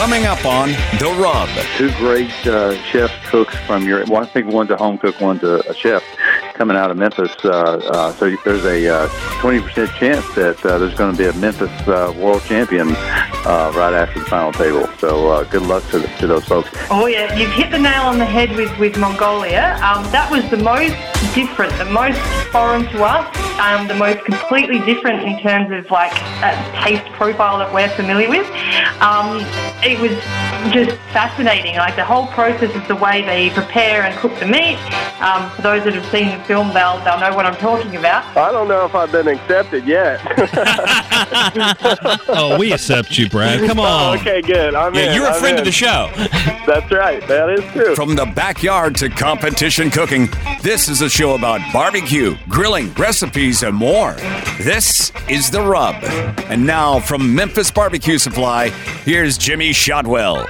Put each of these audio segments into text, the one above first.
Coming up on The Rub. two great uh, chefs, cooks from your. Well, I think one's a home cook, one's a, a chef, coming out of Memphis. Uh, uh, so there's a twenty percent chance that uh, there's going to be a Memphis uh, world champion uh, right after the final table. So uh, good luck to, the, to those folks. Oh yeah, you've hit the nail on the head with, with Mongolia. Um, that was the most different, the most foreign to us, um, the most completely different in terms of like taste profile that we're familiar with. Um, it was just fascinating. Like the whole process of the way they prepare and cook the meat. Um, for those that have seen film, they'll they'll know what I'm talking about. I don't know if I've been accepted yet. oh, we accept you, Brad. Come oh, on. Oh, okay, good. I'm Yeah, in. you're a I'm friend in. of the show. That's right. That is true. From the backyard to competition cooking, this is a show about barbecue, grilling, recipes, and more. This is The Rub. And now from Memphis Barbecue Supply, here's Jimmy Shotwell.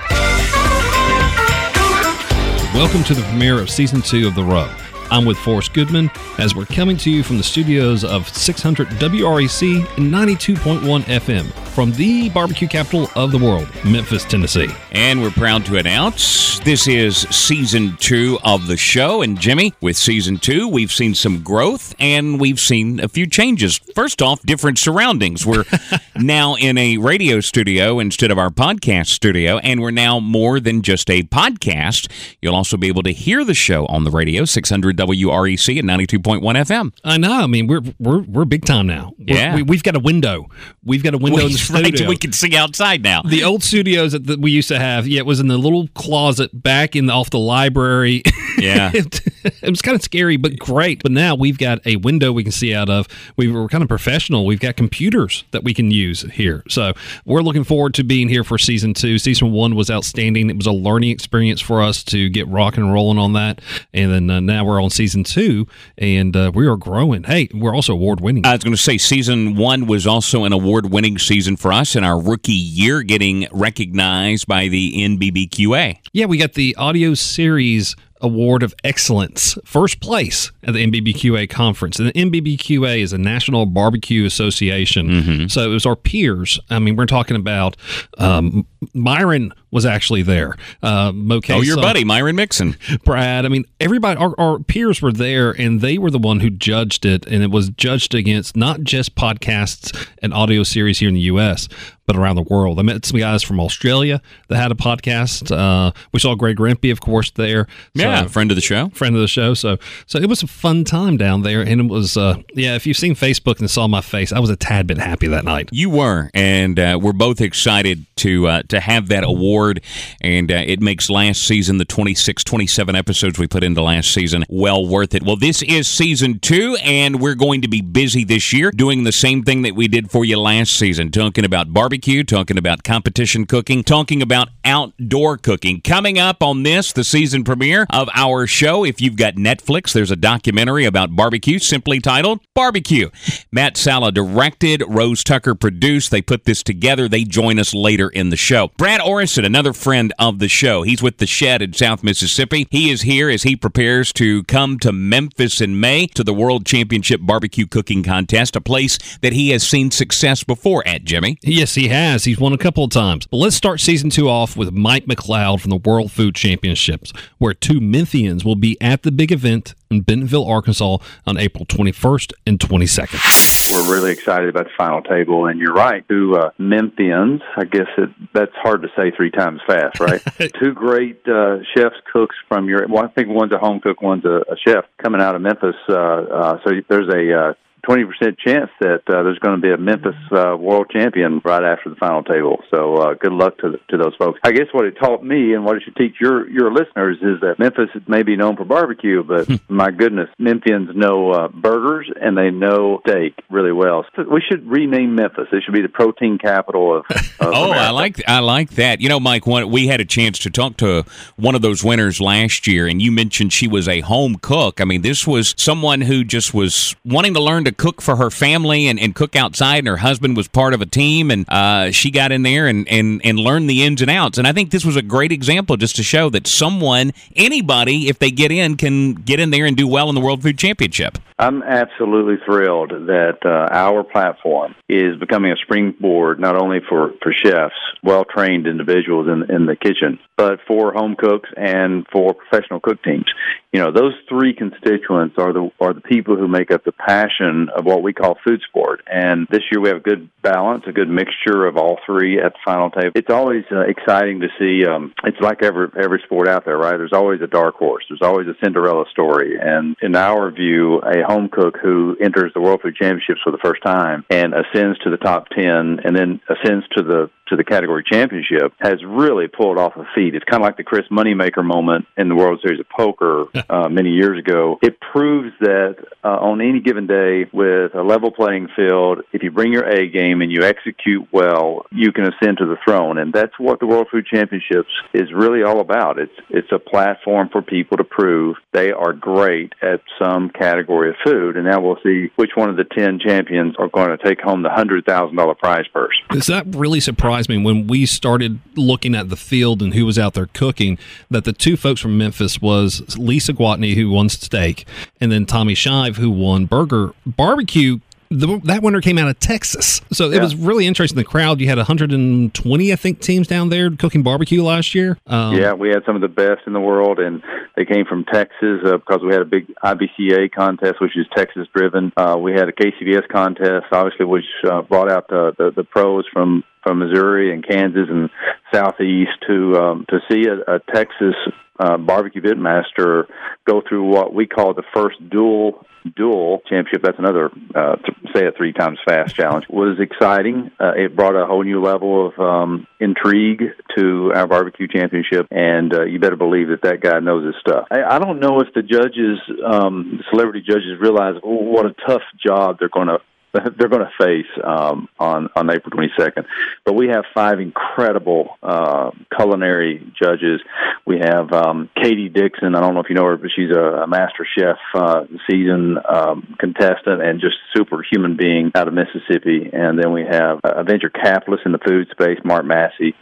Welcome to the premiere of season two of The Rub. I'm with Forrest Goodman as we're coming to you from the studios of 600 WREC and 92.1 FM from the barbecue capital of the world, Memphis, Tennessee. And we're proud to announce this is season two of the show. And Jimmy, with season two, we've seen some growth and we've seen a few changes. First off, different surroundings. We're now in a radio studio instead of our podcast studio, and we're now more than just a podcast. You'll also be able to hear the show on the radio, 600 WREC and 92.1 FM. I know. I mean, we're we're we're big time now. We're- Yeah. we, we've got a window. We've got a window in the right, we can see outside now. the old studios that, that we used to have, yeah, it was in the little closet back in the, off the library. Yeah. it, was kind of scary, but great. But now we've got a window we can see out of. We are kind of professional. We've got computers that we can use here. So we're looking forward to being here for season two. Season one was outstanding. It was a learning experience for us to get rock and rolling on that. And then uh, now we're on season two, and uh, we are growing. Hey, we're also award winning. I was going to say season one was also an award winning season for us in our rookie year, getting recognized by the NBBQA. Yeah, we got the Audio Series Award of Excellence, first place at the NBBQA conference. And the NBBQA is a National Barbecue Association. Mm-hmm. So it was our peers. I mean, we're talking about um, Myron was actually there. Uh, Oh, your buddy, Myron Mixon. Brad. I mean, everybody, our, our peers were there, and they were the one who judged it, and it was judged against not just podcasts and audio series here in the U.S., but around the world. I met some guys from Australia that had a podcast. Uh, we saw Greg Rempe, of course, there. So- Yeah, friend of the show. friend of the show. So, so it was a fun time down there, and it was, uh, yeah. If you've seen Facebook and saw my face, I was a tad bit happy that night. You were, and uh, we're both excited to uh, to have that award, and uh, it makes last season, the 26, 27 episodes we put into last season, well worth it. Well, this is season two, and we're going to be busy this year doing the same thing that we did for you last season, talking about barbecue, talking about competition cooking, talking about outdoor cooking. Coming up on this, the season premiere of our show. If you've got Netflix, there's a documentary about barbecue simply titled Barbecue. Matt Salleh directed, Rose Tucker produced. They put this together. They join us later in the show. Brad Orrison, another friend of the show. He's with The Shed in South Mississippi. He is here as he prepares to come to Memphis in May to the World Championship Barbecue Cooking Contest, a place that he has seen success before at, Jimmy. Yes, he has. He's won a couple of times. But let's start season two off with Mike McCloud from the World Food Championships, where two Memphians will be at the big event in Bentonville, Arkansas on April 21st and 22nd. We're really excited about the final table, and you're right. Two uh, Memphians, I guess it, that's hard to say three times fast, right? Two great uh, chefs, cooks from your. Well, I think one's a home cook, one's a, a chef coming out of Memphis. Uh, uh, so there's a uh, twenty percent chance that uh, there's going to be a Memphis uh, world champion right after the final table. So uh, good luck to to those folks. I guess what it taught me and what it should teach your your listeners is that Memphis may be known for barbecue, but my goodness, Memphians know uh, burgers and they know steak really well. So we should rename Memphis. It should be the protein capital of. of Oh, America. I like I like that. You know, Mike, one, we had a chance to talk to one of those winners last year, and you mentioned she was a home cook. I mean, this was someone who just was wanting to learn to cook for her family and, and cook outside, and her husband was part of a team, and uh, she got in there and, and, and learned the ins and outs. And I think this was a great example just to show that someone, anybody, if they get in, can get in there and do well in the World Food Championship. I'm absolutely thrilled that uh, our platform is becoming a springboard not only for, for chefs, well trained individuals in, in the kitchen, but for home cooks and for professional cook teams. You know, those three constituents are the are the people who make up the passion of what we call food sport. And this year we have a good balance, a good mixture of all three at the final table. It's always uh, exciting to see. Um, it's like every every sport out there, right? There's always a dark horse. There's always a Cinderella story. And in our view, a home cook who enters the World Food Championships for the first time and ascends to the top ten, and then ascends to the to the category championship has really pulled off a feat. It's kind of like the Chris Moneymaker moment in the World Series of Poker uh, many years ago. It proves that uh, on any given day with a level playing field, if you bring your A game and you execute well, you can ascend to the throne. And that's what the World Food Championships is really all about. It's it's a platform for people to prove they are great at some category of food. And now we'll see which one of the ten champions are going to take home the hundred thousand dollar prize purse. Does that really surprise me when we started looking at the field and who was out there cooking? That the two folks from Memphis was Lisa Gwatney, who won steak, and then Tommy Shive, who won burger. Barbecue the, that winner came out of Texas. So it Yeah. was really interesting. The crowd, you had 120, I think, teams down there cooking barbecue last year. Um, yeah, we had some of the best in the world, and they came from Texas uh, because we had a big IBCA contest, which is Texas driven. Uh, we had a KCBS contest, obviously, which uh, brought out the, the the pros from from Missouri and Kansas and Southeast to um, to see a, a Texas uh, barbecue pitmaster go through what we call the first dual dual championship. That's another uh, say it three times fast challenge. Was exciting. Uh, it brought a whole new level of um, intrigue to our barbecue championship, and uh, you better believe that that guy knows his stuff. I, I don't know if the judges, um, celebrity judges, realize what a tough job they're going to they're going to face um, on on April 22nd. But we have five incredible uh, culinary judges. We have um, Katie Dixon. I don't know if you know her, but she's a, a Master Chef uh, season um, contestant and just super human being out of Mississippi. And then we have a venture capitalist in the food space, Mark Massey.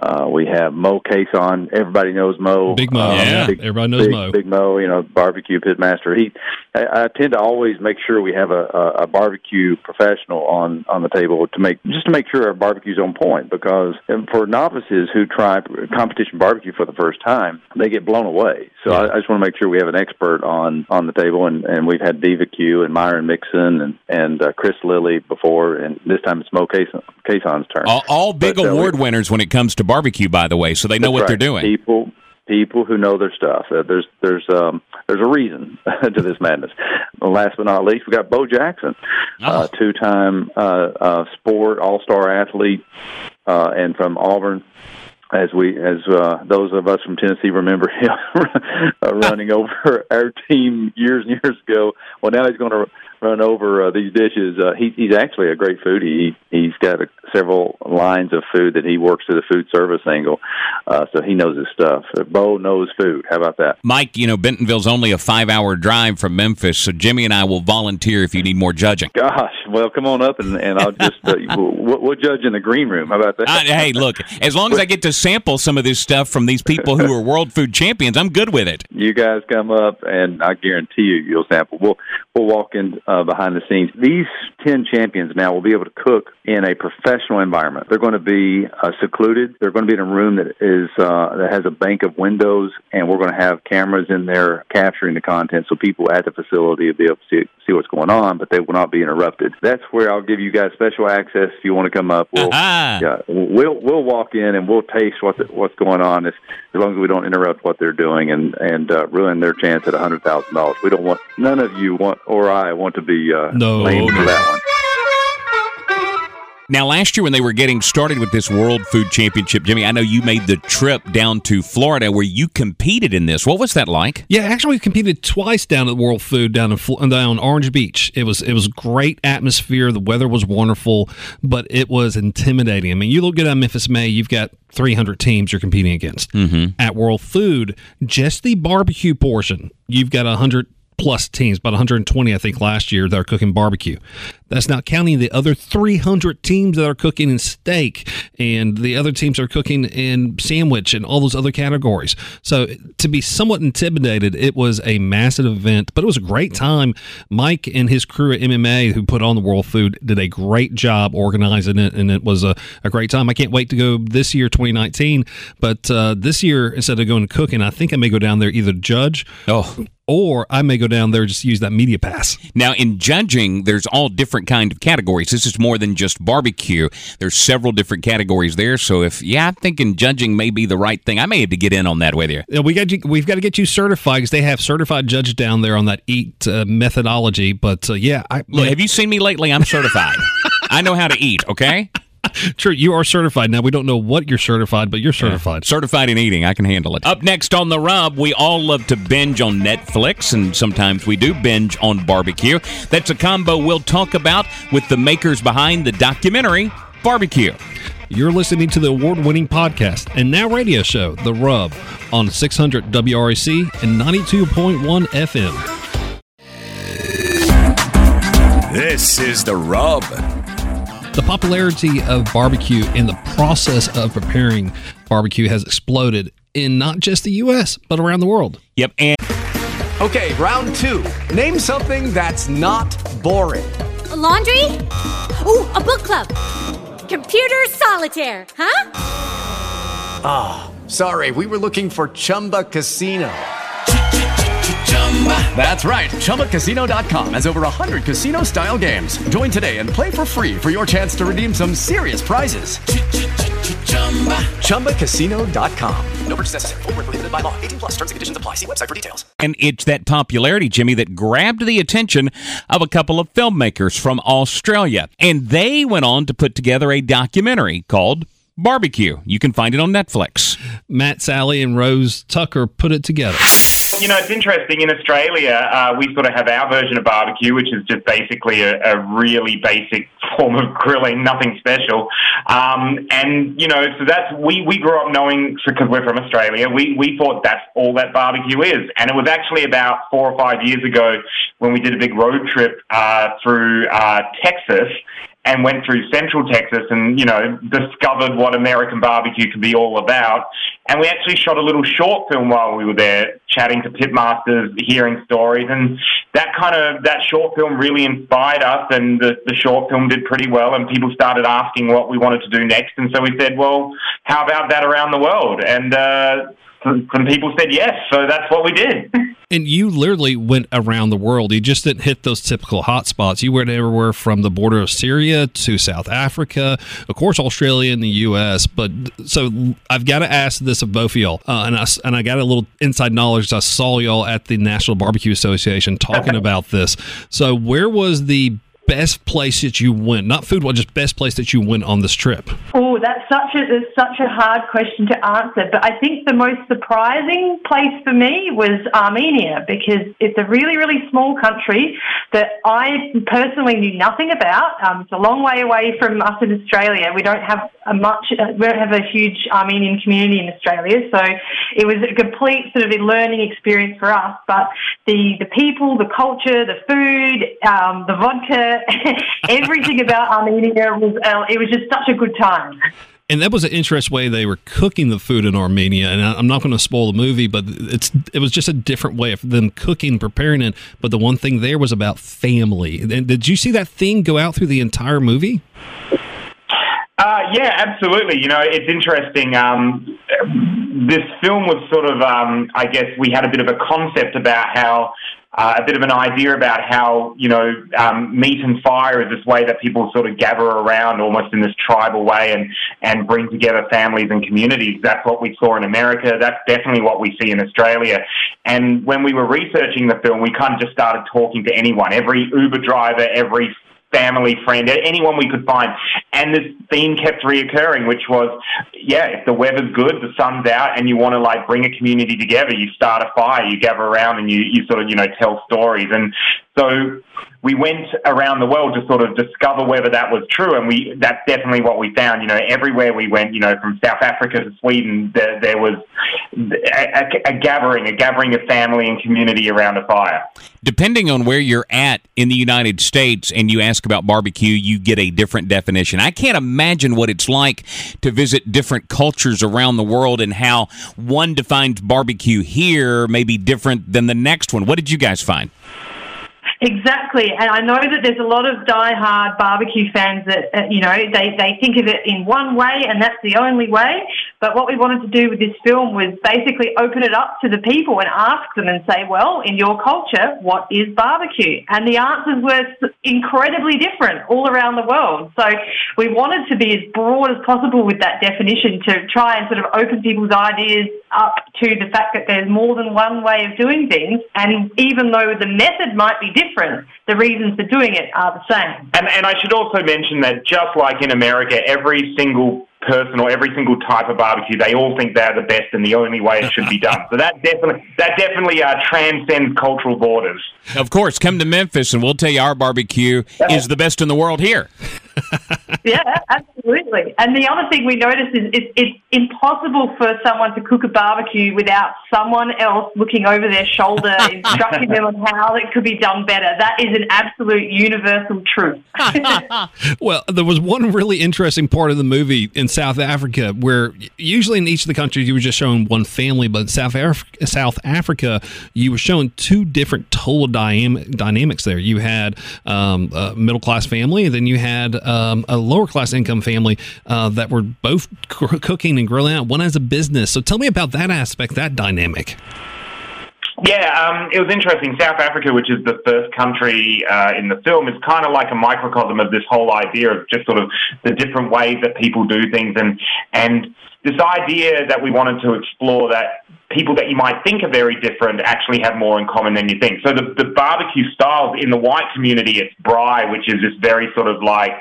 Uh, we have Moe Cason. Everybody knows Mo. Big Mo, Uh, yeah. Everybody knows big, Mo. Big Mo, you know, barbecue pitmaster. He, I, I tend to always make sure we have a, a, a barbecue professional on on the table to make just to make sure our barbecue's on point. Because for novices who try competition barbecue for the first time, they get blown away. So I, I just want to make sure we have an expert on on the table, and and we've had Diva Q and Myron Mixon and and uh, Chris Lilly before, and this time it's Moe Cason, Cason's turn. All, all big But, uh, award winners when it comes to barbecue, by the way, so they know what they're doing. People, people who know their stuff. Uh, there's there's um there's a reason to this madness. And last but not least, we got Bo Jackson, uh, two-time uh, uh, sport all-star athlete, uh, and from Auburn. As we, as uh, those of us from Tennessee remember him uh, running over our team years and years ago. Well, now he's going to run over uh, these dishes. Uh, he, he's actually a great foodie. He, he's got a, several lines of food that he works to the food service angle, uh, so he knows his stuff. Bo knows food. How about that? Mike, you know, Bentonville's only a five hour drive from Memphis, so Jimmy and I will volunteer if you need more judging. Gosh, well, come on up and, and I'll just uh, we'll, we'll judge in the green room. How about that? I, hey, look, as long as I get to sample some of this stuff from these people who are world food champions, I'm good with it. you guys come up, and I guarantee you, you'll sample. We'll we'll walk in uh, behind the scenes. These ten champions now will be able to cook in a professional environment. They're going to be uh, secluded. They're going to be in a room that is uh, that has a bank of windows, and we're going to have cameras in there capturing the content, so people at the facility will be able to see see what's going on, but they will not be interrupted. That's where I'll give you guys special access if you want to come up. We'll Ah. yeah, we'll we'll walk in and we'll taste what the, what's going on as, as long as we don't interrupt what they're doing and and uh, ruin their chance at a hundred thousand dollars. We don't want none of you want or I want to be uh, No, blamed no. for that one. Now, last year when they were getting started with this World Food Championship, Jimmy, I know you made the trip down to Florida where you competed in this. What was that like? Yeah, actually, we competed twice down at World Food down in down Orange Beach. It was it was great atmosphere. The weather was wonderful, but it was intimidating. I mean, you look at Memphis May, you've got 300 teams you're competing against. Mm-hmm. At World Food, just the barbecue portion, you've got 100 plus teams, about 120, I think, last year that are cooking barbecue. That's not counting the other 300 teams that are cooking in steak and the other teams are cooking in sandwich and all those other categories. So to be somewhat intimidated, it was a massive event, but it was a great time. Mike and his crew at MMA who put on the World Food did a great job organizing it, and it was a, a great time. I can't wait to go this year, 2019. But uh, this year, instead of going to cooking, I think I may go down there either judge Oh, or I may go down there just use that media pass. Now, in judging, there's all different kind of categories. This is more than just barbecue. There's several different categories there. So, if yeah, I'm thinking judging may be the right thing. I may have to get in on that with you. Yeah, we got you, we've got to get you certified because they have certified judges down there on that eat uh, methodology. But uh, yeah, I, Look, have you seen me lately? I'm certified. I know how to eat. Okay, True, you are certified. Now we don't know what you're certified, but you're certified. certified in eating. I can handle it. Up next on the Rub, we all love to binge on Netflix, and sometimes we do binge on barbecue. That's a combo we'll talk about with the makers behind the documentary Barbecue. You're listening to the award-winning podcast and now radio show, The Rub, on 600 WREC and 92.1 FM. This is The Rub. The popularity of barbecue and the process of preparing barbecue has exploded in not just the U.S. but around the world. Yep, and Okay, round two. Name something that's not boring. A laundry? Ooh, a book club. Computer solitaire, huh? Ah, sorry, we were looking for Chumba Casino. That's right. ChumbaCasino.com has over 100 casino style games. Join today and play for free for your chance to redeem some serious prizes. ChumbaCasino.com. No purchase necessary. Void where prohibited by law. 18 plus terms and conditions apply. See website for details. And it's that popularity, Jimmy, that grabbed the attention of a couple of filmmakers from Australia. And they went on to put together a documentary called Barbecue. You can find it on Netflix. Matt Salleh and Rose Tucker put it together. You know, it's interesting. In Australia, uh, we sort of have our version of barbecue, which is just basically a, a really basic form of grilling, nothing special. Um, and you know, so that's we we grew up knowing because we're from Australia. We we thought that's all that barbecue is, and it was actually about four or five years ago when we did a big road trip uh, through uh, Texas and went through Central Texas and, you know, discovered what American barbecue can be all about. And we actually shot a little short film while we were there, chatting to pitmasters, hearing stories. And that kind of, that short film really inspired us and the, the short film did pretty well and people started asking what we wanted to do next. And so we said, well, how about that around the world? And, uh, some people said yes, so that's what we did. And you literally went around the world. You just didn't hit those typical hot spots. You went everywhere from the border of Syria to South Africa, of course, Australia and the U.S. But so I've got to ask this of both of y'all, uh, and I and I got a little inside knowledge. I saw y'all at the National Barbecue Association talking about this. So where was the best place that you went? Not food, well, just best place that you went on this trip. Oh, that's such a it's such a hard question to answer. But I think the most surprising place for me was Armenia because it's a really really small country that I personally knew nothing about. Um, it's a long way away from us in Australia. We don't have a much uh, we don't have a huge Armenian community in Australia, so it was a complete sort of a learning experience for us. But the the people, the culture, the food, um, the vodka, everything about Armenia was uh, it was just such a good time. And that was an interesting way they were cooking the food in Armenia. And I- I'm not going to spoil the movie, but it's it was just a different way of them cooking, preparing it. But the one thing there was about family. And did you see that thing go out through the entire movie? Uh, yeah, absolutely. You know, it's interesting. Um, this film was sort of, um, I guess, we had a bit of a concept about how uh, a bit of an idea about how you know um, meat and fire is this way that people sort of gather around almost in this tribal way and and bring together families and communities. That's what we saw in America. That's definitely what we see in Australia. And when we were researching the film, we kind of just started talking to anyone, every Uber driver, every family friend, anyone we could find. And this theme kept reoccurring, which was, yeah, if the weather's good, the sun's out, and you want to like bring a community together, you start a fire, you gather around, and you, you sort of, you know, tell stories. And so we went around the world to sort of discover whether that was true, and we that's definitely what we found. You know, everywhere we went, you know, from South Africa to Sweden, there, there was a, a, a gathering, a gathering of family and community around a fire. Depending on where you're at in the United States and you ask about barbecue, you get a different definition. I can't imagine what it's like to visit different cultures around the world and how one defines barbecue here may be different than the next one. What did you guys find? Exactly, and I know that there's a lot of die-hard barbecue fans that uh, you know they they think of it in one way and that's the only way. But what we wanted to do with this film was basically open it up to the people and ask them and say, well, in your culture, what is barbecue? And the answers were incredibly different all around the world. So we wanted to be as broad as possible with that definition to try and sort of open people's ideas up to the fact that there's more than one way of doing things. And even though the method might be different, the reasons for doing it are the same. And, and I should also mention that just like in America, every single person or every single type of barbecue, they all think they're the best and the only way it should be done. So that definitely that definitely uh, transcends cultural borders. Of course, come to Memphis and we'll tell you our barbecue is the best in the world here. yeah, absolutely. And the other thing we noticed is it's, it's impossible for someone to cook a barbecue without someone else looking over their shoulder, instructing them on how it could be done better. That is an absolute universal truth. well, there was one really interesting part of the movie in South Africa where usually in each of the countries you were just showing one family, but in South, Af- South Africa you were showing two different total dynam- dynamics there. You had um, a middle class family, and then you had um, a lower class income family uh, that were both cooking and grilling out. One has a business. So tell me about that aspect, that dynamic. Yeah, um, it was interesting. South Africa, which is the first country uh, in the film, is kind of like a microcosm of this whole idea of just sort of the different ways that people do things, and and this idea that we wanted to explore that people that you might think are very different actually have more in common than you think. So the, the barbecue styles in the white community, it's braai, which is this very sort of like,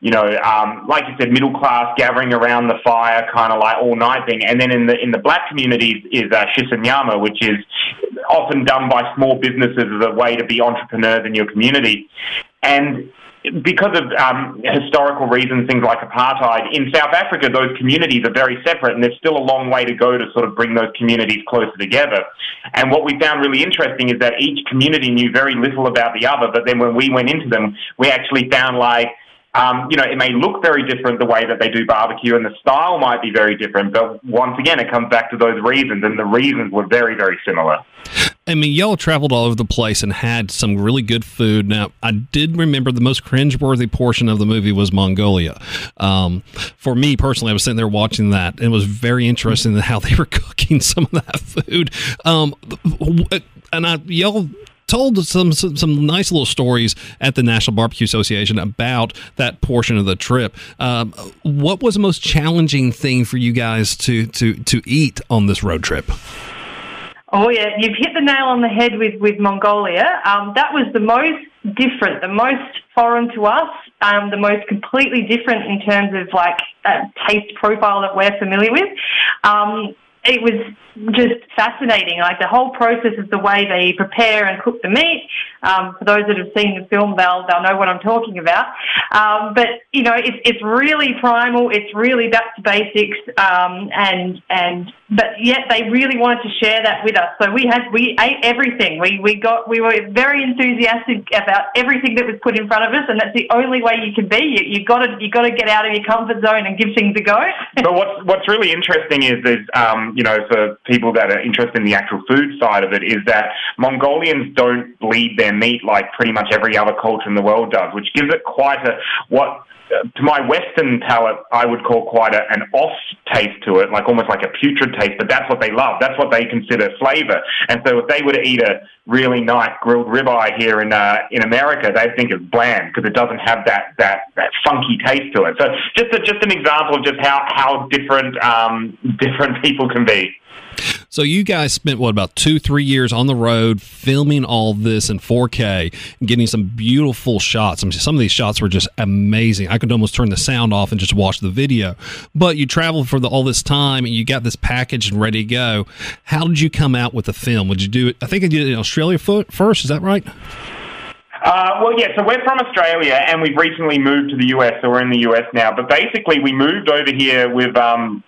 you know, um, like you said, middle class gathering around the fire, kind of like all night thing. And then in the in the black communities is uh, shisanyama, which is often done by small businesses as a way to be entrepreneurs in your community. And because of um, historical reasons, things like apartheid, in South Africa, those communities are very separate, and there's still a long way to go to sort of bring those communities closer together. And what we found really interesting is that each community knew very little about the other, but then when we went into them, we actually found like um, you know, it may look very different the way that they do barbecue, and the style might be very different. But once again, it comes back to those reasons, and the reasons were very, very similar. I mean, y'all traveled all over the place and had some really good food. Now, I did remember the most cringeworthy portion of the movie was Mongolia. Um, for me personally, I was sitting there watching that, and it was very interesting how they were cooking some of that food. Um, and I, y'all told some, some, some nice little stories at the National Barbecue Association about that portion of the trip. Um, what was the most challenging thing for you guys to to to eat on this road trip? Oh yeah, you've hit the nail on the head with with Mongolia. Um, that was the most different, the most foreign to us, um, the most completely different in terms of like taste profile that we're familiar with. Um, it was just fascinating. Like the whole process of the way they prepare and cook the meat. Um, for those that have seen the film, they'll they'll know what I'm talking about. Um, but you know, it's it's really primal. It's really back to basics. Um, and and but yet they really wanted to share that with us. So we had we ate everything. We we got we were very enthusiastic about everything that was put in front of us, and that's the only way you can be. You you got to you got to get out of your comfort zone and give things a go. but what's what's really interesting is is um, you know for people that are interested in the actual food side of it is that Mongolians don't bleed their meat like pretty much every other culture in the world does, which gives it quite a what to my Western palate, I would call quite a, an off taste to it, like almost like a putrid taste. But that's what they love. That's what they consider flavor. And so, if they were to eat a really nice grilled ribeye here in uh, in America, they'd think it's bland because it doesn't have that that that funky taste to it. So, just a, just an example of just how how different um, different people can be. So you guys spent what about two, three years on the road filming all this in 4K, and getting some beautiful shots. I mean, some of these shots were just amazing. I could almost turn the sound off and just watch the video. But you traveled for the, all this time, and you got this package and ready to go. How did you come out with the film? Would you do it? I think I did it in Australia first. Is that right? Uh, well, yeah, so we're from Australia and we've recently moved to the US, so we're in the US now. But basically, we moved over here with um,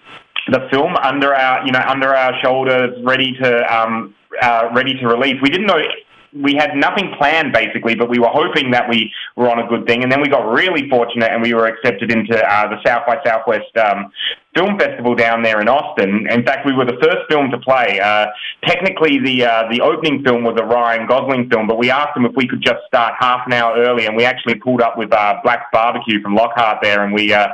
the film under our, you know, under our shoulders, ready to, um, uh, ready to release. We didn't know we had nothing planned basically, but we were hoping that we were on a good thing. And then we got really fortunate and we were accepted into uh, the South by Southwest um, Film Festival down there in Austin. In fact, we were the first film to play. Uh, technically, the uh, the opening film was a Ryan Gosling film, but we asked them if we could just start half an hour early, and we actually pulled up with uh, Black's Barbecue from Lockhart there, and we uh,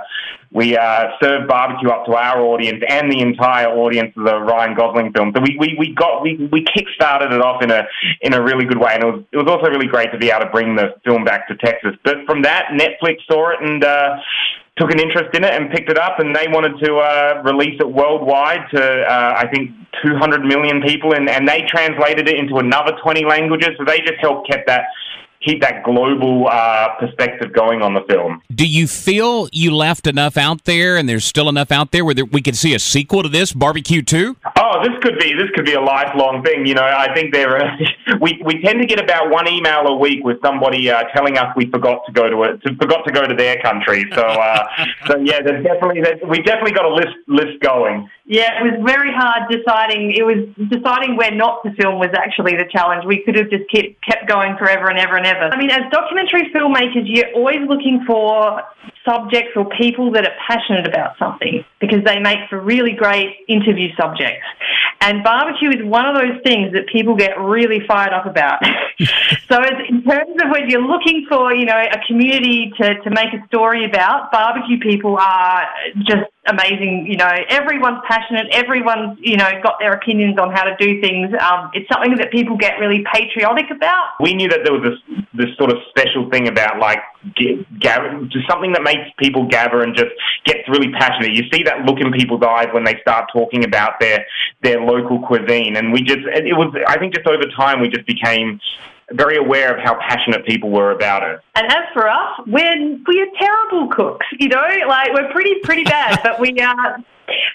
we uh, served barbecue up to our audience and the entire audience of the Ryan Gosling film. So we, we, we got we, we kick-started it off in a in a really good way, and it was it was also really great to be able to bring the film back to Texas. But from that, Netflix saw it and. Uh, took an interest in it and picked it up, and they wanted to uh, release it worldwide to uh, I think 200 million people, and, and they translated it into another 20 languages. So they just helped keep that keep that global uh, perspective going on the film. Do you feel you left enough out there, and there's still enough out there where there, we could see a sequel to this, Barbecue Two? Oh, this could be this could be a lifelong thing. You know, I think there we we tend to get about one email a week with somebody uh, telling us we forgot to go to it, to, forgot to go to their country. So uh, so yeah, there's definitely there's, we definitely got a list list going. Yeah, it was very hard deciding. It was deciding where not to film was actually the challenge. We could have just kept kept going forever and ever and ever. I mean, as documentary filmmakers, you're always looking for subjects or people that are passionate about something because they make for really great interview subjects. And barbecue is one of those things that people get really fired up about. so, in terms of when you're looking for, you know, a community to, to make a story about, barbecue people are just amazing. You know, everyone's passionate. Everyone's, you know, got their opinions on how to do things. Um, it's something that people get really patriotic about. We knew that there was this this sort of special thing about like gather, just something that makes people gather and just gets really passionate. You see that look in people's eyes when they start talking about their their local cuisine, and we just it was I think just over time we just became very aware of how passionate people were about it. And as for us, we're we're terrible cooks, you know, like we're pretty pretty bad, but we are.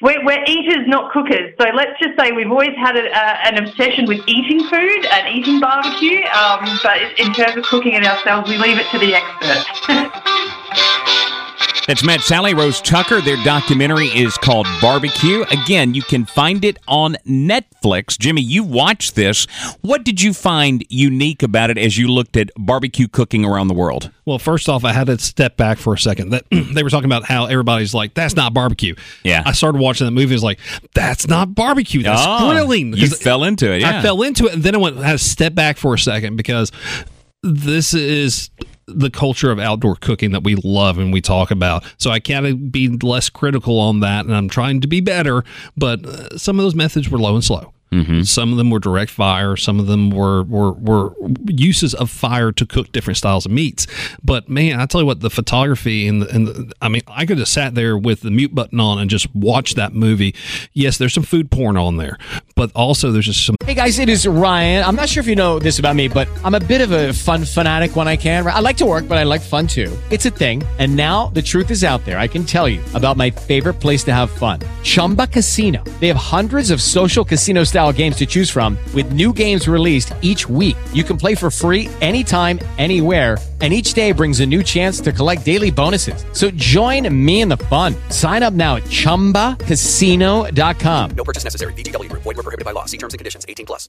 We're, we're, eaters, not cookers. So let's just say we've always had a, uh, an obsession with eating food and eating barbecue. Um, but in terms of cooking it ourselves, we leave it to the experts. That's Matt Salleh Rose Tucker. Their documentary is called Barbecue. Again, you can find it on Netflix. Jimmy, you watched this. What did you find unique about it as you looked at barbecue cooking around the world? Well, first off, I had to step back for a second. That they were talking about how everybody's like, "That's not barbecue." Yeah. I started watching that movie. I was like, "That's not barbecue. That's oh, grilling." You fell into it. Yeah. I fell into it, and then I went I had to step back for a second because this is the culture of outdoor cooking that we love and we talk about. So I can't be less critical on that, and I'm trying to be better. But uh, some of those methods were low and slow. Mm-hmm. Some of them were direct fire. Some of them were, were were uses of fire to cook different styles of meats. But man, I tell you what, the photography and the, and the, I mean, I could have sat there with the mute button on and just watched that movie. Yes, there's some food porn on there, but also there's just some. Hey guys, it is Ryan. I'm not sure if you know this about me, but I'm a bit of a fun fanatic when I can. I like to work, but I like fun too. It's a thing. And now the truth is out there. I can tell you about my favorite place to have fun, Chumba Casino. They have hundreds of social casino style style games to choose from with new games released each week. You can play for free anytime, anywhere, and each day brings a new chance to collect daily bonuses. So join me in the fun. Sign up now at ChumbaCasino.com. No purchase necessary. VGW. Void were prohibited by law. See terms and conditions. 18 plus.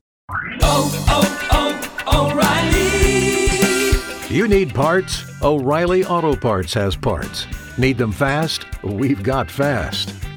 Oh, oh, oh, O'Reilly! You need parts? O'Reilly Auto Parts has parts. Need them fast? We've got fast.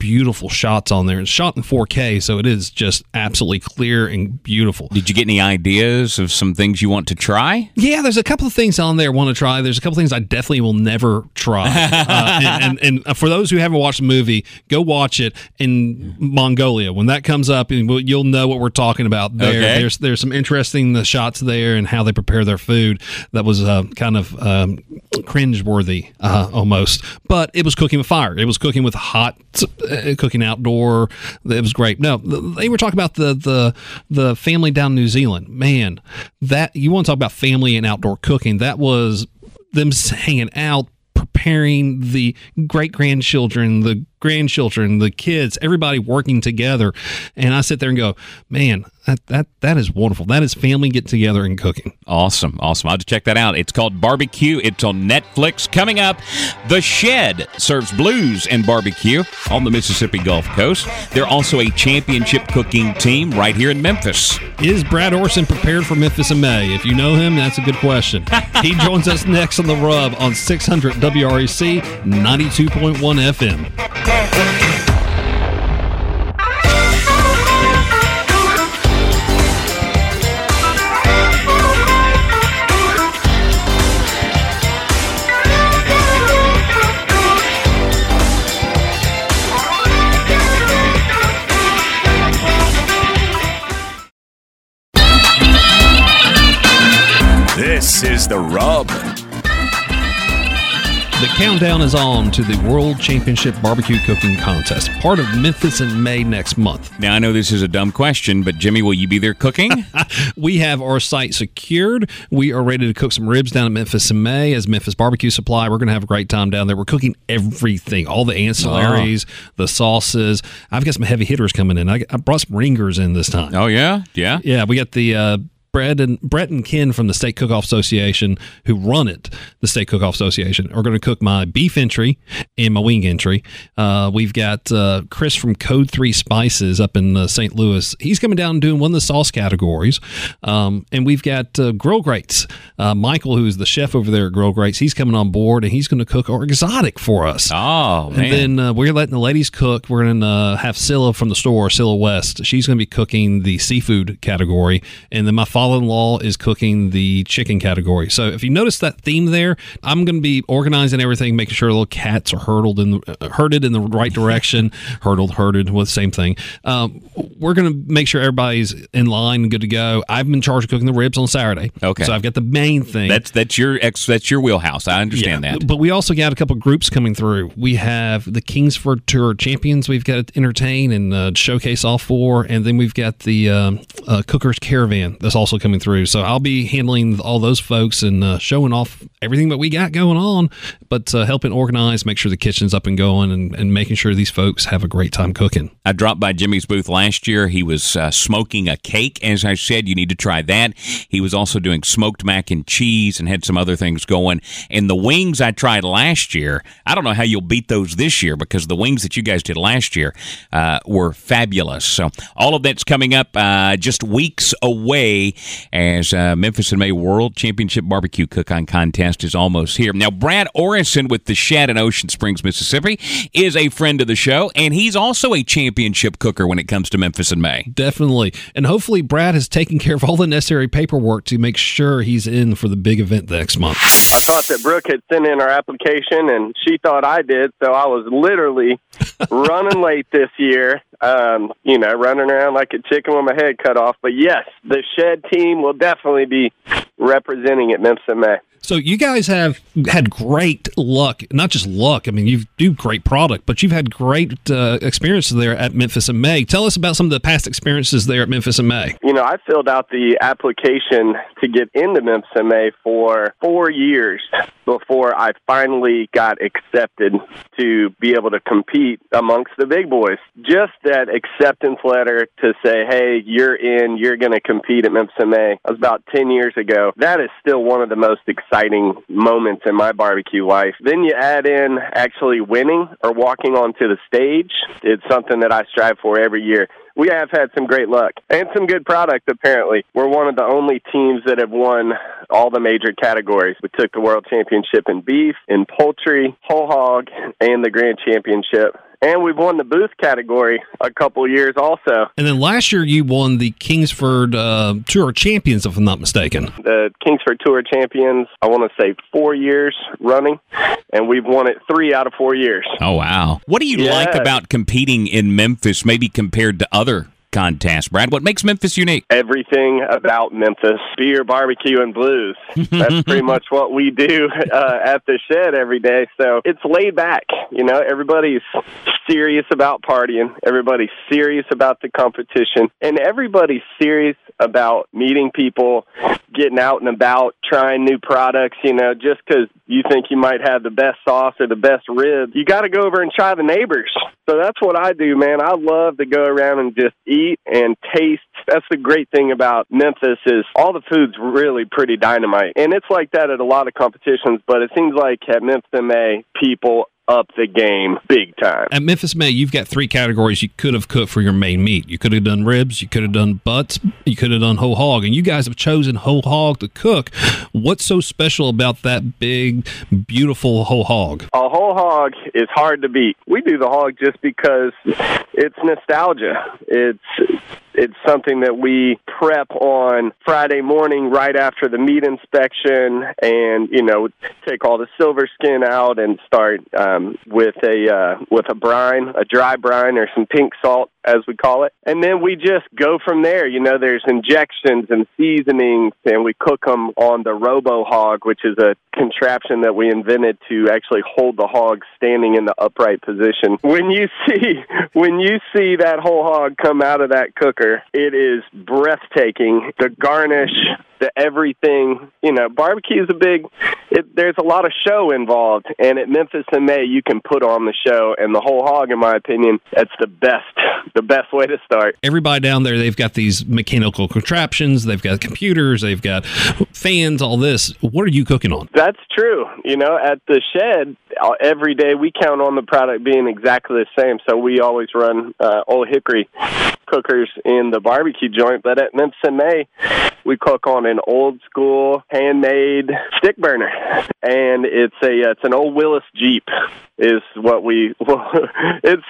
Beautiful shots on there. It's shot in 4K, so it is just absolutely clear and beautiful. Did you get any ideas of some things you want to try? Yeah, there's a couple of things on there I want to try. There's a couple of things I definitely will never try. uh, and, and, and for those who haven't watched the movie, go watch it in Mongolia. When that comes up, and you'll know what we're talking about there. Okay. There's there's some interesting uh, shots there and how they prepare their food that was uh, kind of um, cringeworthy uh, almost. But it was cooking with fire. It was cooking with hot, uh, cooking outdoor. It was great. No, they were talking about the the the family down in New Zealand. Man, that you want to talk about family and outdoor cooking? That was them hanging out preparing the great grandchildren, the grandchildren, the kids, everybody working together. And I sit there and go, man, that that, that is wonderful. That is family getting together and cooking. Awesome, awesome. I'll have to check that out. It's called Barbecue. It's on Netflix. Coming up, The Shed serves blues and barbecue on the Mississippi Gulf Coast. They're also a championship cooking team right here in Memphis. Is Brad Orrison prepared for Memphis in May? If you know him, that's a good question. he joins us next on the Rub on 600 WREC 92.1 FM. This is The Rub. The countdown is on to the World Championship Barbecue Cooking Contest, part of Memphis in May next month. Now, I know this is a dumb question, but Jimmy, will you be there cooking? we have our site secured. We are ready to cook some ribs down at Memphis in May as Memphis Barbecue Supply. We're going to have a great time down there. We're cooking everything, all the ancillaries, the sauces. I've got some heavy hitters coming in. I, I brought some ringers in this time. Oh, yeah? Yeah? Yeah, we got the. Uh, Brett and Brett and Ken from the Steak Cook-Off Association, who run it, the Steak Cook-Off Association, are going to cook my beef entry and my wing entry. Uh, we've got uh, Chris from Code Three Spices up in uh, St. Louis. He's coming down and doing one of the sauce categories, um, and we've got uh, Grill Grates. Uh, Michael, who's the chef over there at Grill Grates, he's coming on board and he's going to cook our exotic for us. Oh man! And then uh, we're letting the ladies cook. We're going to uh, have Scylla from the store, Scylla West. She's going to be cooking the seafood category, and then my father-in-law is cooking the chicken category. So if you notice that theme there, I'm going to be organizing everything, making sure little cats are hurdled in the, uh, herded in the right direction. hurdled, herded, well, the same thing. Um, we're going to make sure everybody's in line and good to go. I've been charged with cooking the ribs on Saturday. Okay. So I've got the main thing. That's that's your ex. That's your wheelhouse. I understand Yeah, that. But we also got a couple groups coming through. We have the Kingsford Tour champions. We've got to entertain and uh, showcase all four, and then we've got the um, uh, Cookers Caravan that's also coming through. So I'll be handling all those folks and uh, showing off everything that we got going on, but uh, helping organize, make sure the kitchen's up and going, and, and making sure these folks have a great time cooking. I dropped by Jimmy's booth last year. He was uh, smoking a cake. As I said, you need to try that. He was also doing smoked mac and cheese and had some other things going. And the wings I tried last year, I don't know how you'll beat those this year because the wings that you guys did last year uh, were fabulous. So all of that's coming up uh, just weeks away as uh, Memphis and May World Championship Barbecue Cook-On Contest is almost here. Now, Brad Orrison with the Shed in Ocean Springs, Mississippi, is a friend of the show, and he's also a championship cooker when it comes to Memphis in May. Definitely. And hopefully, Brad has taken care of all the necessary paperwork to make sure he's in for the big event next month. I thought that Brooke had sent in her application, and she thought I did, so I was literally running late this year. Um, you know, running around like a chicken with my head cut off. But yes, the Shed team will definitely be representing at Memphis May. So you guys have had great luck, not just luck. I mean, you do great product, but you've had great uh, experiences there at Memphis in May. Tell us about some of the past experiences there at Memphis in May. You know, I filled out the application to get into Memphis in May for four years before I finally got accepted to be able to compete amongst the big boys. Just that acceptance letter to say, hey, you're in, you're going to compete at Memphis in May. That was about 10 years ago. That is still one of the most exciting exciting moments in my barbecue life. Then you add in actually winning or walking onto the stage. It's something that I strive for every year. We have had some great luck and some good product, apparently. We're one of the only teams that have won all the major categories. We took the world championship in beef, in poultry, whole hog, and the grand championship. And we've won the booth category a couple years also. And then last year you won the Kingsford uh, Tour Champions, if I'm not mistaken. The Kingsford Tour champions, I want to say four years running, and we've won it three out of four years. Oh wow! What do you Yeah. like about competing in Memphis, maybe compared to other contests? Brad, what makes Memphis unique? Everything about Memphis beer, barbecue, and blues. That's pretty much what we do uh, at the shed every day. So it's laid back. You know, everybody's serious about partying, everybody's serious about the competition, and everybody's serious about meeting people, getting out and about, trying new products. You know, just because you think you might have the best sauce or the best rib, you got to go over and try the neighbors. So that's what I do, man. I love to go around and just eat and taste. That's the great thing about Memphis is all the food's really pretty dynamite. And it's like that at a lot of competitions, but it seems like at Memphis MA, people up the game big time. At Memphis May, you've got three categories you could have cooked for your main meat. You could have done ribs, you could have done butts, you could have done whole hog, and you guys have chosen whole hog to cook. What's so special about that big, beautiful whole hog? A whole hog is hard to beat. We do the hog just because it's nostalgia. It's it's something that we prep on Friday morning right after the meat inspection, and you know take all the silver skin out and start um, with a uh, with a brine, a dry brine, or some pink salt as we call it, and then we just go from there. You know, there's injections and seasonings, and we cook them on the Robo Hog, which is a contraption that we invented to actually hold the hog standing in the upright position. When you see when you see that whole hog come out of that cooker, it is breathtaking. The garnish, the everything, you know, barbecue is a big. It, there's a lot of show involved, and at Memphis in May, you can put on the show, and the whole hog, in my opinion, that's the best, the best way to start. Everybody down there, they've got these mechanical contraptions, they've got computers, they've got fans, all this. What are you cooking on? That's true. You know, at the shed, uh, every day we count on the product being exactly the same. So we always run uh, Old Hickory cookers in the barbecue joint. But at Memphis May, we cook on an old school handmade stick burner, and it's a it's an old Willys Jeep is what we well, it's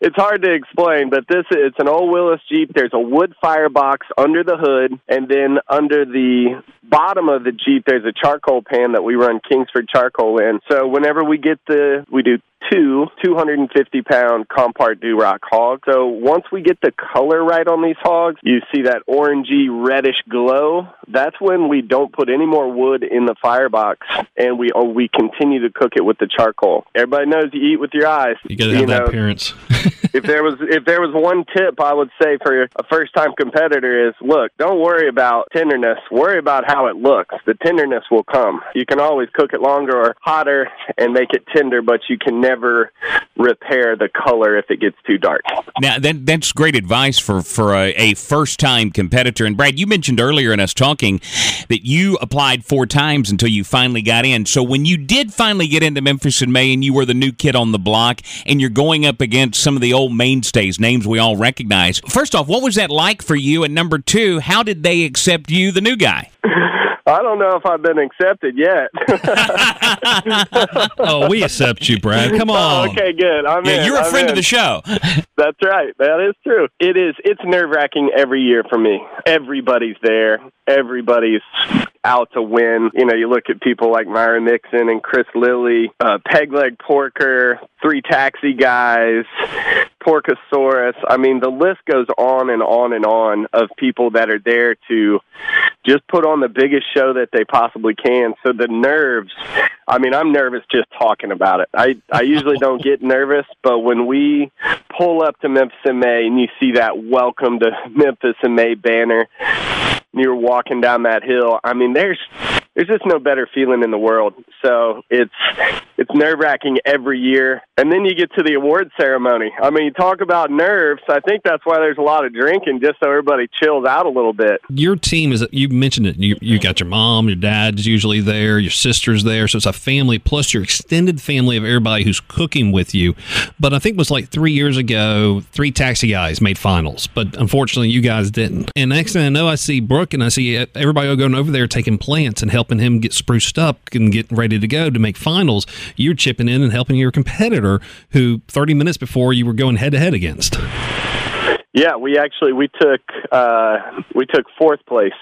it's hard to explain but this it's an old Willys Jeep there's a wood firebox under the hood and then under the bottom of the Jeep there's a charcoal pan that we run Kingsford charcoal in so whenever we get the we do two 250 pound compart Duroc hogs. So once we get the color right on these hogs, you see that orangey reddish glow. That's when we don't put any more wood in the firebox and we oh, we continue to cook it with the charcoal. Everybody knows you eat with your eyes. You got to have that know, appearance. if there was if there was one tip I would say for a first time competitor is look, don't worry about tenderness. Worry about how it looks. The tenderness will come. You can always cook it longer or hotter and make it tender, but you can never repair the color if it gets too dark. Now that that's great advice for for a, a first time competitor. And Brad, you mentioned earlier in us talking that you applied four times until you finally got in. So when you did finally get into Memphis in May, and you were the new kid on the block, and you're going up against some of the old mainstays, names we all recognize. First off, what was that like for you? And number two, how did they accept you, the new guy? I don't know if I've been accepted yet. oh, we accept you, Brad. Come oh, on. Oh, okay, good. I'm Yeah, in. you're a I'm friend of the show. That's right. That is true. It is. It's nerve wracking every year for me. Everybody's there. Everybody's out to win. You know, you look at people like Myron Mixon and Chris Lilly, uh, Peg Leg Porker, three taxi guys, Porcosaurus. I mean, the list goes on and on and on of people that are there to just put on the biggest show that they possibly can. So the nerves, I mean, I'm nervous just talking about it. I, I usually don't get nervous, but when we pull up to Memphis in May and you see that welcome to Memphis in May banner, you're walking down that hill, I mean, there's there's just no better feeling in the world. So it's it's nerve wracking every year, and then you get to the award ceremony. I mean, you talk about nerves. I think that's why there's a lot of drinking, just so everybody chills out a little bit. Your team is you mentioned it. You you got your mom, your dad's usually there, your sister's there, so it's a family plus your extended family of everybody who's cooking with you. But I think it was like three years ago, three taxi guys made finals, but unfortunately you guys didn't. And next thing I know, I see Brooke and I see everybody going over there taking plants and helping him get spruced up and getting ready to go to make finals. You're chipping in and helping your competitor who 30 minutes before you were going head to head against. Yeah, we actually we took uh, we took fourth place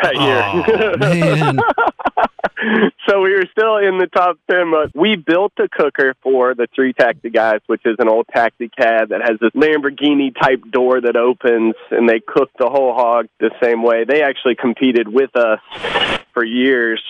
that year. man. so we were still in the top ten, but we built a cooker for the three taxi guys, which is an old taxi cab that has this Lamborghini type door that opens, and they cook the whole hog the same way. They actually competed with us for years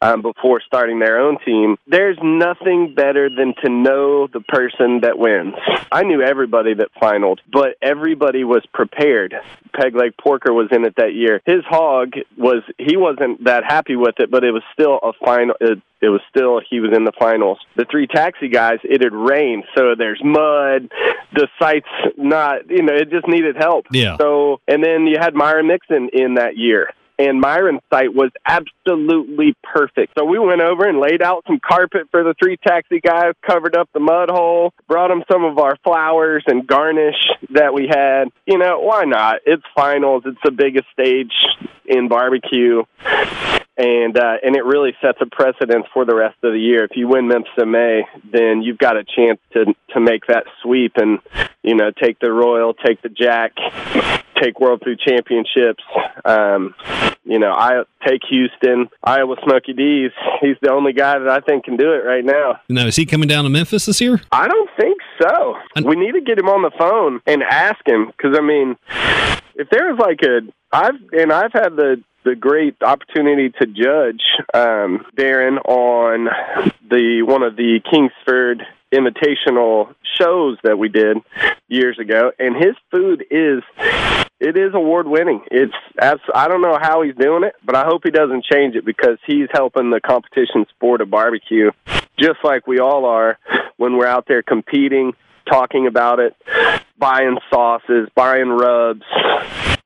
um, before starting their own team. There's nothing better than to know the person that wins. I knew everybody that finaled, but everybody was prepared. Peg Leg Porker was in it that year. His hog was he wasn't that happy with it, but it was still a final. It, it was still he was in the finals. The three taxi guys, it had rained, so there's mud. The site's not, you know, it just needed help. Yeah. So, and then you had Myron Mixon in that year and Myron's site was absolutely perfect. So we went over and laid out some carpet for the three taxi guys, covered up the mud hole, brought them some of our flowers and garnish that we had. You know, why not? It's finals. It's the biggest stage in barbecue. And uh, and it really sets a precedence for the rest of the year. If you win Memphis in May, then you've got a chance to to make that sweep and you know take the Royal, take the Jack, take World Food Championships. Um, you know, I take Houston, Iowa Smokey D's. He's the only guy that I think can do it right now. Now, is he coming down to Memphis this year? I don't think so. We need to get him on the phone and ask him because I mean, if there's like a I've and I've had the the great opportunity to judge um, Darren on the one of the Kingsford invitational shows that we did years ago. And his food is it is award winning it's i don't know how he's doing it but i hope he doesn't change it because he's helping the competition sport of barbecue just like we all are when we're out there competing talking about it buying sauces buying rubs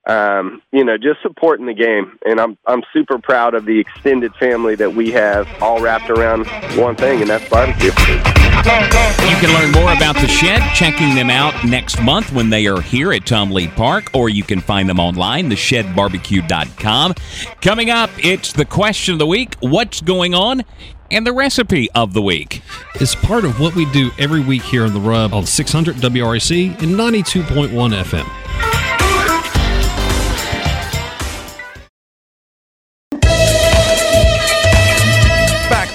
um, you know, just supporting the game. And I'm I'm super proud of the extended family that we have all wrapped around one thing, and that's barbecue. You can learn more about the shed checking them out next month when they are here at Tom Lee Park, or you can find them online, theshedbarbecue.com. Coming up, it's the question of the week What's going on? And the recipe of the week. It's part of what we do every week here on The Rub on 600 WREC and 92.1 FM.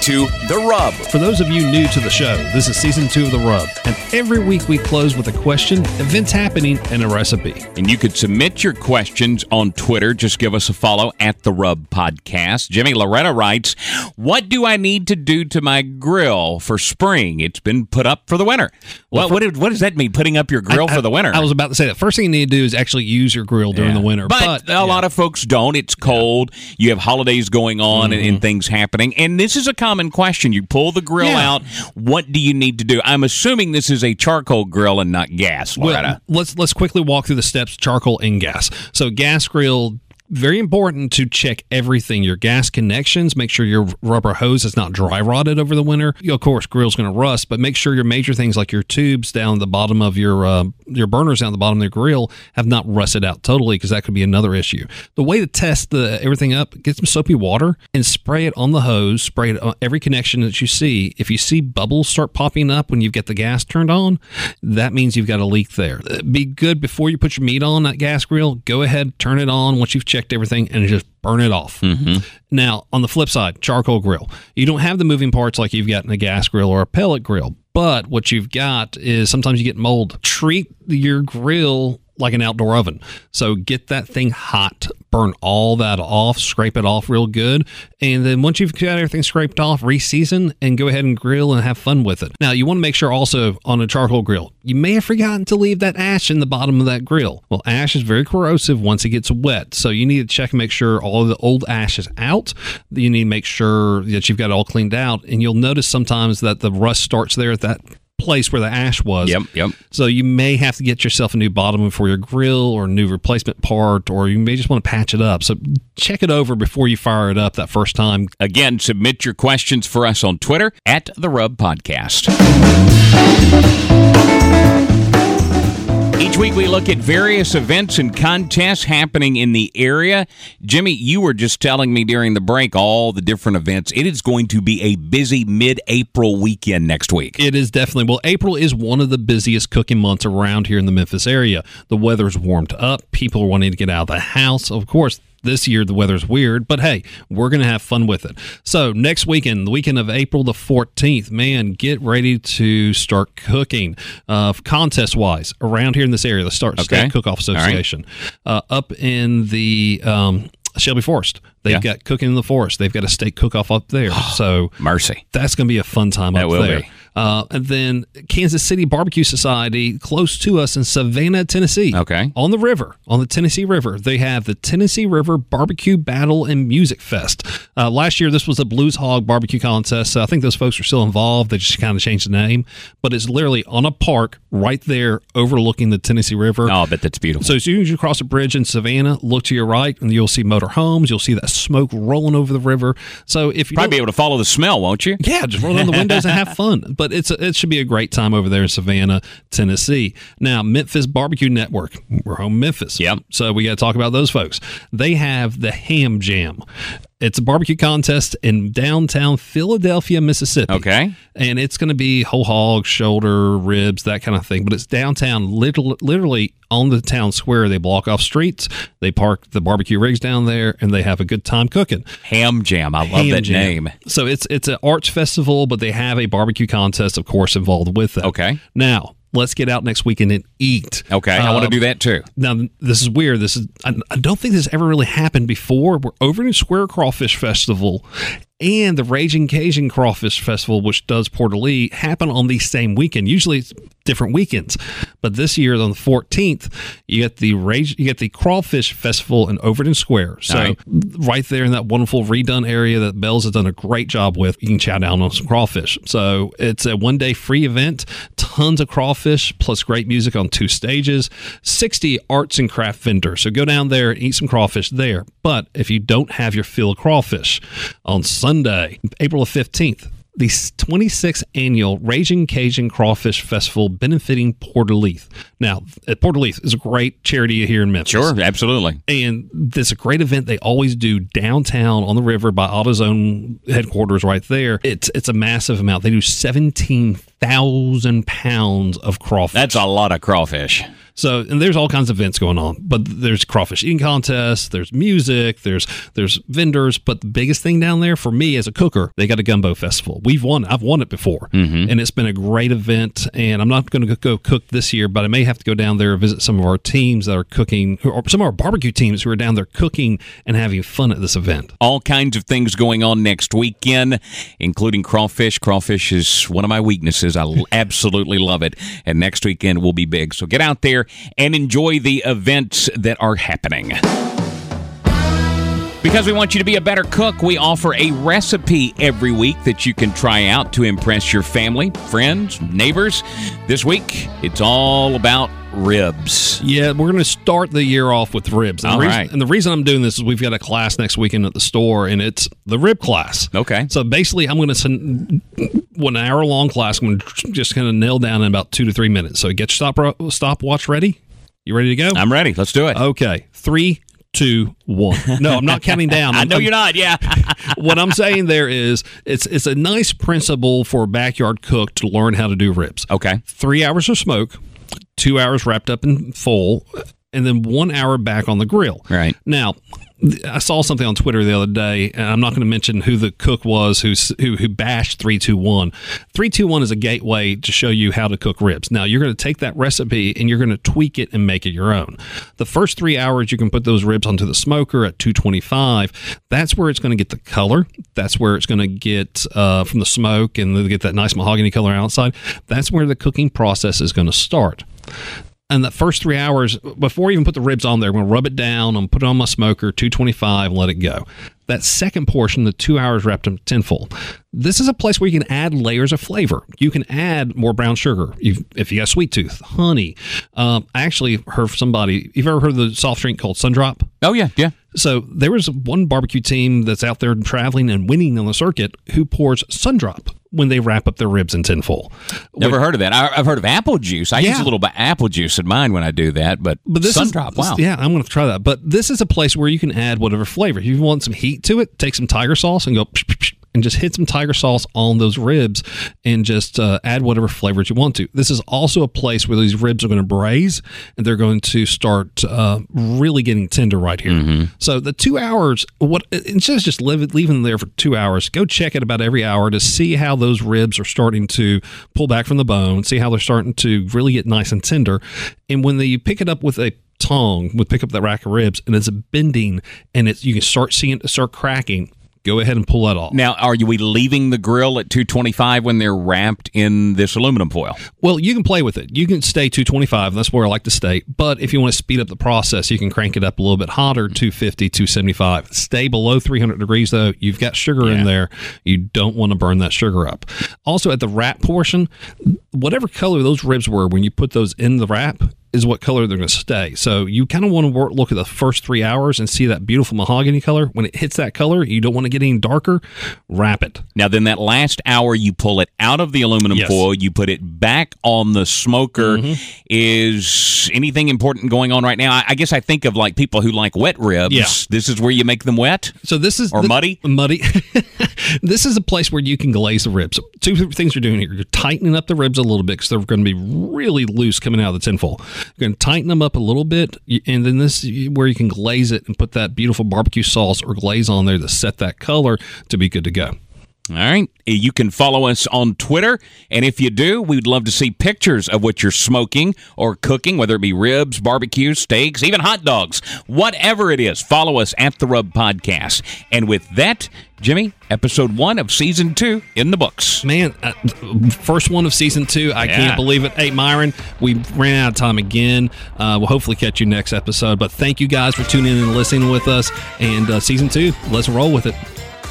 To The Rub. For those of you new to the show, this is season two of The Rub, and every week we close with a question, events happening, and a recipe. And you could submit your questions on Twitter. Just give us a follow at The Rub Podcast. Jimmy Loretta writes, What do I need to do to my grill for spring? It's been put up for the winter. Well, what, what, what does that mean, putting up your grill I, for the winter? I was about to say that. First thing you need to do is actually use your grill during Yeah. the winter. But, But, a lot of folks don't. It's cold. You have holidays going on mm-hmm. and, and things happening. And this is a common question. You pull the grill Yeah. out. What do you need to do? I'm assuming this is a charcoal grill and not gas, Loretta. Well, let's let's quickly walk through the steps: charcoal and gas. So, gas grill. Very important to check everything your gas connections. Make sure your rubber hose is not dry rotted over the winter. Of course, grill's going to rust, but make sure your major things like your tubes down the bottom of your uh, your burners down the bottom of the grill have not rusted out totally because that could be another issue. The way to test the everything up: get some soapy water and spray it on the hose. Spray it on every connection that you see. If you see bubbles start popping up when you get the gas turned on, that means you've got a leak there. Uh, Be good before you put your meat on that gas grill. Go ahead, turn it on once you've checked everything, and just burn it off. Mm-hmm. Now, on the flip side, charcoal grill. You don't have the moving parts like you've got in a gas grill or a pellet grill. But what you've got is sometimes you get mold. Treat your grill like an outdoor oven. So get that thing hot, burn all that off, scrape it off real good, and then once you've got everything scraped off, reseason and go ahead and grill and have fun with it. Now, you want to make sure also on a charcoal grill, you may have forgotten to leave that ash in the bottom of that grill. Well, ash is very corrosive once it gets wet, so you need to check and make sure all the old ash is out. You need to make sure that you've got it all cleaned out, and you'll notice sometimes that the rust starts there at that place where the ash was. Yep, yep. So you may have to get yourself a new bottom for your grill or a new replacement part, or you may just want to patch it up. So check it over before you fire it up that first time. Again, submit your questions for us on Twitter at the Rub Podcast. Each week we look at various events and contests happening in the area. Jimmy, you were just telling me during the break all the different events. It is going to be a busy mid April weekend next week. It is definitely. Well, April is one of the busiest cooking months around here in the Memphis area. The weather's warmed up. People are wanting to get out of the house. Of course, this year the weather's weird, but hey, we're going to have fun with it. So, next weekend, the weekend of April the 14th, man, get ready to start cooking. Uh, contest wise, around here in this area, the Start Okay. Steak Cook Off All right. Association, uh, up in the um, Shelby Forest. They've Yeah. got cooking in the forest. They've got a steak cook off up there. so mercy, that's going to be a fun time That up there. be. Uh, and then Kansas City Barbecue Society, close to us in Savannah, Tennessee. Okay. On the river, on the Tennessee River, they have the Tennessee River Barbecue Battle and Music Fest. Uh, last year, this was a Blues Hog barbecue contest. So I think those folks are still involved. They just kind of changed the name, but it's literally on a park right there overlooking the Tennessee River. Oh, I bet that's beautiful. So as soon as you cross a bridge in Savannah, look to your right, and you'll see motor homes. You'll see that smoke rolling over the river. So if you Probably be able to follow the smell, won't you? yeah, just roll down the windows and have fun. But it's a, it should be a great time over there in Savannah, Tennessee. Now, Memphis Barbecue Network, we're home Memphis. Yep. So we got to talk about those folks. They have the Ham Jam. It's a barbecue contest in downtown Philadelphia, Mississippi. Okay. And it's going to be whole hog, shoulder, ribs, that kind of thing. But it's downtown, literally, literally on the town square. They block off streets. They park the barbecue rigs down there, and they have a good time cooking. Ham Jam. I love Ham that Jam. name. So it's it's an arts festival, but they have a barbecue contest, of course, involved with it. Okay. Now let's get out next weekend and eat. Okay, I want to Um, do that too. Now this is weird. This is I, I don't think this ever really happened before. We're Overton Square Crawfish Festival. And the Raging Cajun Crawfish Festival, which does Porter-Leath, happen on the same weekend. Usually it's different weekends, but this year on the 14th, you get the Rage, you get the Crawfish Festival in Overton Square. So right. right there in that wonderful redone area that Bell's has done a great job with. You can chow down on some crawfish. So it's a one day free event, tons of crawfish, plus great music on two stages, 60 arts and craft vendors. So go down there and eat some crawfish there. But if you don't have your fill of crawfish on Sunday, April the 15th, the 26th annual Raging Cajun Crawfish Festival benefiting Porter-Leath. Now, at Porter-Leath is a great charity here in Memphis. Sure, absolutely. And this is a great event they always do downtown on the river by AutoZone headquarters right there. It's it's a massive amount. They do 17,000 pounds of crawfish. That's a lot of crawfish. So, and there's all kinds of events going on, but there's crawfish eating contests, there's music, there's there's vendors, but the biggest thing down there for me as a cooker, they got a gumbo festival. We've won, I've won it before, mm-hmm. and it's been a great event. And I'm not going to go cook this year, but I may have to go down there and visit some of our teams that are cooking, or some of our barbecue teams who are down there cooking and having fun at this event. All kinds of things going on next weekend, including crawfish. Crawfish is one of my weaknesses. I absolutely love it. And next weekend will be big. So get out there and enjoy the events that are happening. Because we want you to be a better cook, we offer a recipe every week that you can try out to impress your family, friends, neighbors. This week, it's all about ribs. Yeah, we're going to start the year off with ribs. And, All the reason, right. and the reason I'm doing this is we've got a class next weekend at the store, and it's the rib class. Okay. So basically, I'm going to send one hour long class. I'm going to just kind of nail down in about two to three minutes. So get your stop stopwatch ready. You ready to go? I'm ready. Let's do it. Okay. Three, two, one. No, I'm not counting down. I know I'm- you're not. Yeah. what I'm saying there is it's it's a nice principle for a backyard cook to learn how to do ribs. Okay. Three hours of smoke, two hours wrapped up in full, and then one hour back on the grill. Right. Now, I saw something on Twitter the other day, and I'm not going to mention who the cook was who who, who bashed three two one. Three two one is a gateway to show you how to cook ribs. Now you're going to take that recipe and you're going to tweak it and make it your own. The first three hours you can put those ribs onto the smoker at 225. That's where it's going to get the color. That's where it's going to get uh, from the smoke and get that nice mahogany color outside. That's where the cooking process is going to start and the first three hours before I even put the ribs on there, I'm to rub it down. I'm put it on my smoker, 225, and let it go. That second portion, the two hours wrapped in tinfoil. This is a place where you can add layers of flavor. You can add more brown sugar if, you got sweet tooth, honey. Um, I actually heard somebody. You've ever heard of the soft drink called Sundrop? Oh yeah, yeah. So there was one barbecue team that's out there traveling and winning on the circuit who pours Sundrop when they wrap up their ribs in tinfoil. Never heard of that. I, have heard of apple juice. I yeah. use a little bit of apple juice in mine when I do that, but, but this Sundrop, is, wow. Yeah, I'm going to try that. But this is a place where you can add whatever flavor. If you want some heat to it, take some tiger sauce and go psh, psh, psh, and just hit some tiger sauce on those ribs and just uh, add whatever flavors you want to. This is also a place where these ribs are going to braise and they're going to start uh, really getting tender right here. Mm-hmm. So the two hours, what instead of just leave, leaving them there for two hours, go check it about every hour to see how those ribs are starting to pull back from the bone, see how they're starting to really get nice and tender. And when you pick it up with a tong, would pick up that rack of ribs and it's bending and it's you can start seeing it start cracking go ahead and pull that off. Now, are we leaving the grill at 225 when they're wrapped in this aluminum foil? Well, you can play with it. You can stay 225. That's where I like to stay. But if you want to speed up the process, you can crank it up a little bit hotter, 250, 275. Stay below 300 degrees though. You've got sugar yeah. in there. You don't want to burn that sugar up. Also, at the wrap portion, whatever color those ribs were when you put those in the wrap, is what color they're going to stay. So you kind of want to work, look at the first three hours and see that beautiful mahogany color. When it hits that color, you don't want to get any darker. Wrap it. Now, then that last hour, you pull it out of the aluminum yes. foil, you put it back on the smoker. Mm-hmm. Is anything important going on right now? I, guess I think of like people who like wet ribs. Yeah. This is where you make them wet. So this is or the, muddy. Muddy. this is a place where you can glaze the ribs. Two things you're doing here. You're tightening up the ribs a little bit because they're going to be really loose coming out of the tinfoil. You're going to tighten them up a little bit, and then this is where you can glaze it and put that beautiful barbecue sauce or glaze on there to set that color to be good to go. All right. You can follow us on Twitter. And if you do, we'd love to see pictures of what you're smoking or cooking, whether it be ribs, barbecue, steaks, even hot dogs, whatever it is. Follow us at The Rub Podcast. And with that, Jimmy, episode one of season two in the books. Man, uh, first one of season two. I yeah. can't believe it. Hey, Myron, we ran out of time again. Uh, we'll hopefully catch you next episode. But thank you guys for tuning in and listening with us. And uh, season two, let's roll with it.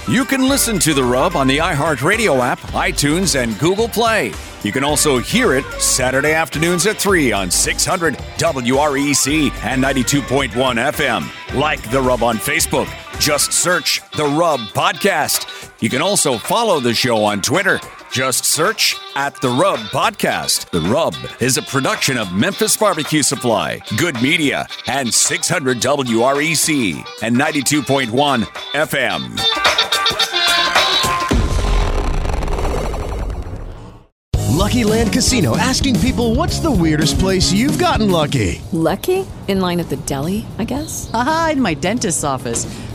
You can listen to The Rub on the iHeartRadio app, iTunes, and Google Play. You can also hear it Saturday afternoons at 3 on 600 WREC and 92.1 FM. Like The Rub on Facebook. Just search The Rub Podcast. You can also follow the show on Twitter. Just search at The Rub Podcast. The Rub is a production of Memphis Barbecue Supply, Good Media, and 600 WREC and 92.1 FM. Lucky Land Casino asking people what's the weirdest place you've gotten lucky? Lucky? In line at the deli, I guess? Aha, in my dentist's office.